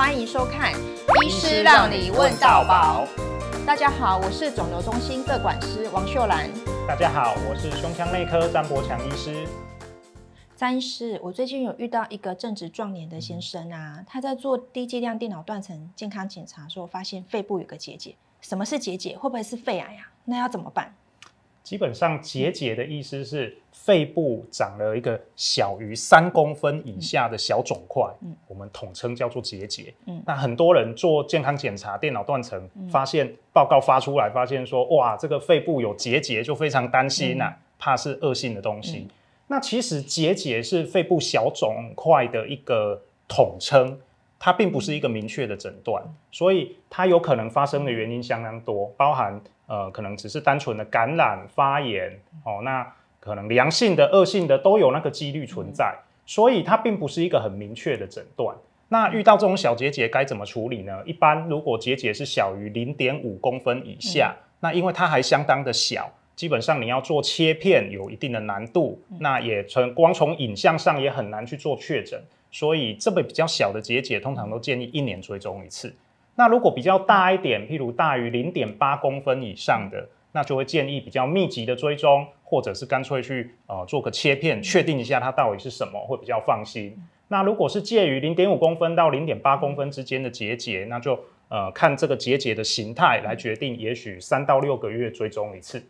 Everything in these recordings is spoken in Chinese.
欢迎收看《医师让你问到宝》。大家好，我是肿瘤中心各管师王秀兰。大家好，我是胸腔内科张博强医师。张医师，我最近有遇到一个正值壮年的先生啊，他在做低剂量电脑断层健康检查的时候，发现肺部有个结节。什么是结节？会不会是肺癌啊？那要怎么办？基本上结节的意思是肺部长了一个小于三公分以下的小肿块，嗯，我们统称叫做结节。嗯，那很多人做健康检查，电脑断层，发现报告发出来，发现说，哇，这个肺部有结节，就非常担心呐、啊，怕是恶性的东西。那其实结节是肺部小肿块的一个统称，它并不是一个明确的诊断，所以它有可能发生的原因相当多，包含。呃，可能只是单纯的感染发炎哦，那可能良性的、恶性的都有那个几率存在，所以它并不是一个很明确的诊断。那遇到这种小结节该怎么处理呢？一般如果结节是小于零点五公分以下，嗯、那因为它还相当的小，基本上你要做切片有一定的难度，嗯、那也从光从影像上也很难去做确诊，所以这个比较小的结节通常都建议一年追踪一次。那如果比较大一点，譬如大于零点八公分以上的，那就会建议比较密集的追踪，或者是干脆去呃做个切片，确定一下它到底是什么，会比较放心。那如果是介于零点五公分到零点八公分之间的结节，那就呃看这个结节的形态来决定，也许三到六个月追踪一次。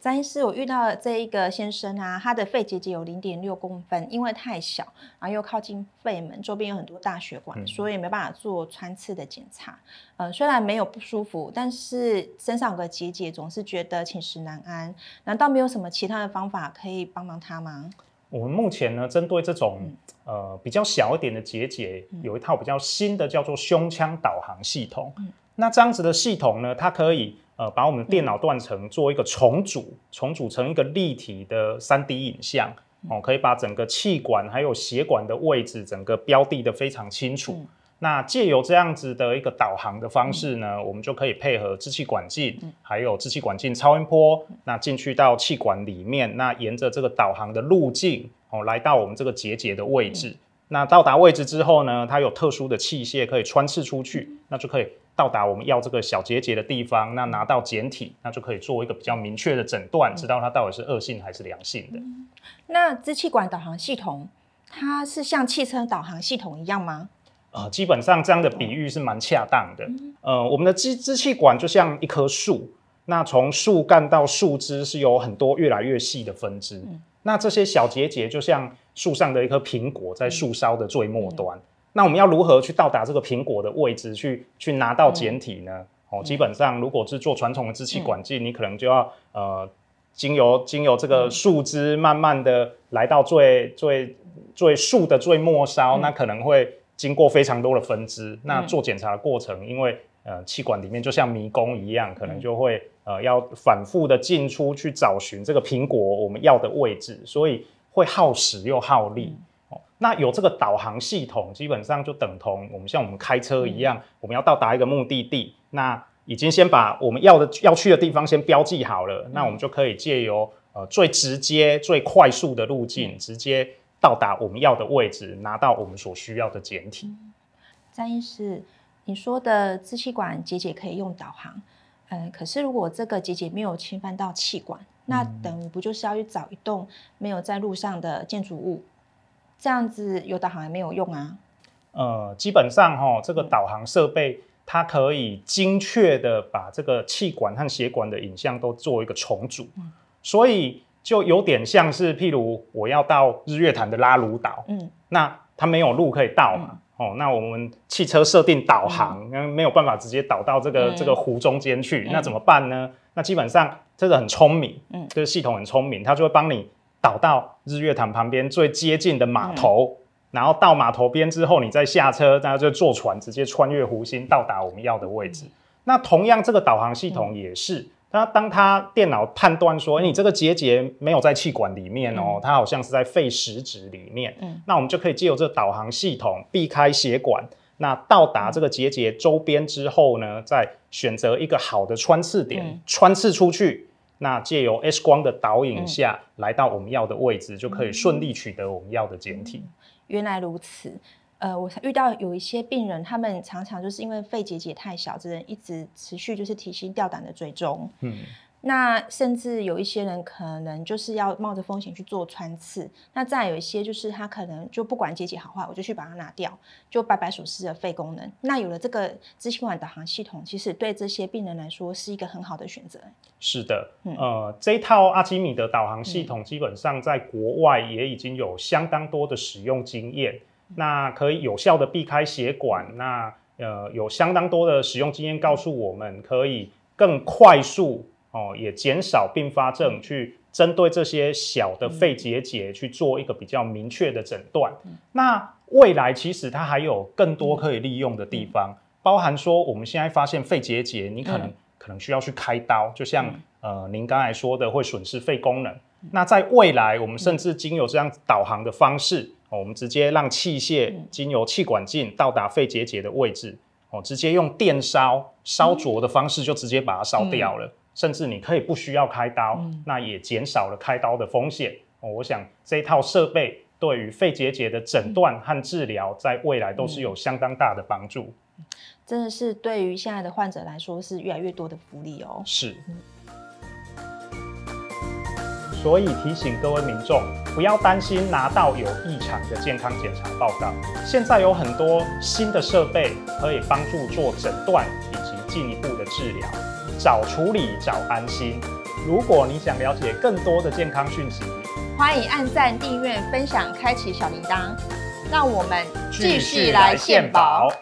张医师，我遇到这一个先生啊，他的肺结节有零点六公分，因为太小，然后又靠近肺门，周边有很多大血管，嗯、所以没办法做穿刺的检查。呃，虽然没有不舒服，但是身上有个结节，总是觉得寝食难安。难道没有什么其他的方法可以帮忙他吗？我们目前呢，针对这种、嗯、呃比较小一点的结节，有一套比较新的叫做胸腔导航系统。嗯、那这样子的系统呢，它可以。呃，把我们电脑断层做一个重组，重组成一个立体的三 D 影像，哦，可以把整个气管还有血管的位置整个标的得非常清楚。嗯、那借由这样子的一个导航的方式呢，嗯、我们就可以配合支气管镜，嗯、还有支气管镜超音波，嗯、那进去到气管里面，那沿着这个导航的路径，哦，来到我们这个结节的位置。嗯、那到达位置之后呢，它有特殊的器械可以穿刺出去，那就可以。到达我们要这个小结节的地方，那拿到检体，那就可以做一个比较明确的诊断，知道它到底是恶性还是良性的。嗯、那支气管导航系统，它是像汽车导航系统一样吗？呃，基本上这样的比喻是蛮恰当的。嗯、呃，我们的支支气管就像一棵树，那从树干到树枝是有很多越来越细的分支，嗯、那这些小结节就像树上的一颗苹果，在树梢的最末端。那我们要如何去到达这个苹果的位置，去去拿到简体呢？哦、嗯，基本上如果是做传统的支气管镜，嗯、你可能就要呃，经由经由这个树枝，慢慢的来到最最最树的最末梢，嗯、那可能会经过非常多的分支。嗯、那做检查的过程，因为呃气管里面就像迷宫一样，可能就会呃要反复的进出去找寻这个苹果我们要的位置，所以会耗时又耗力。嗯那有这个导航系统，基本上就等同我们像我们开车一样，嗯、我们要到达一个目的地，那已经先把我们要的要去的地方先标记好了，嗯、那我们就可以借由呃最直接、最快速的路径，嗯、直接到达我们要的位置，拿到我们所需要的简体。张医师，你说的支气管结节可以用导航，嗯，可是如果这个结节没有侵犯到气管，那等于不就是要去找一栋没有在路上的建筑物？这样子有导航还没有用啊？呃，基本上哈，这个导航设备它可以精确的把这个气管和血管的影像都做一个重组，嗯、所以就有点像是，譬如我要到日月潭的拉鲁岛，嗯，那它没有路可以到嘛，嗯、哦，那我们汽车设定导航，嗯、没有办法直接导到这个、嗯、这个湖中间去，嗯、那怎么办呢？那基本上这个很聪明，嗯，这个系统很聪明，它就会帮你。导到日月潭旁边最接近的码头，嗯、然后到码头边之后，你再下车，然后就坐船直接穿越湖心到达我们要的位置。嗯、那同样，这个导航系统也是，它、嗯、当它电脑判断说你这个结节没有在气管里面哦，嗯、它好像是在肺实质里面，嗯、那我们就可以借由这个导航系统避开血管，那到达这个结节周边之后呢，再选择一个好的穿刺点，嗯、穿刺出去。那借由 X 光的导引下，嗯、来到我们要的位置，就可以顺利取得我们要的简体。原来如此，呃，我遇到有一些病人，他们常常就是因为肺结节太小，只能一直持续就是提心吊胆的追踪。嗯。那甚至有一些人可能就是要冒着风险去做穿刺，那再有一些就是他可能就不管结节好坏，我就去把它拿掉，就白白所失的肺功能。那有了这个支气管导航系统，其实对这些病人来说是一个很好的选择。是的，嗯、呃，这一套阿基米德导航系统基本上在国外也已经有相当多的使用经验，嗯、那可以有效的避开血管，那呃有相当多的使用经验告诉我们可以更快速。哦，也减少并发症，去针对这些小的肺结节去做一个比较明确的诊断。嗯、那未来其实它还有更多可以利用的地方，嗯、包含说我们现在发现肺结节，你可能、嗯、可能需要去开刀，就像、嗯、呃您刚才说的会损失肺功能。嗯、那在未来，我们甚至经由这样导航的方式，哦，我们直接让器械经由气管镜到达肺结节的位置，哦，直接用电烧烧灼的方式就直接把它烧掉了。甚至你可以不需要开刀，嗯、那也减少了开刀的风险。哦，我想这一套设备对于肺结节的诊断和治疗，在未来都是有相当大的帮助。真的是对于现在的患者来说，是越来越多的福利哦。是。所以提醒各位民众，不要担心拿到有异常的健康检查报告。现在有很多新的设备可以帮助做诊断以及进一步的治疗。早处理，早安心。如果你想了解更多的健康讯息，欢迎按赞、订阅、分享、开启小铃铛。让我们继续来献宝。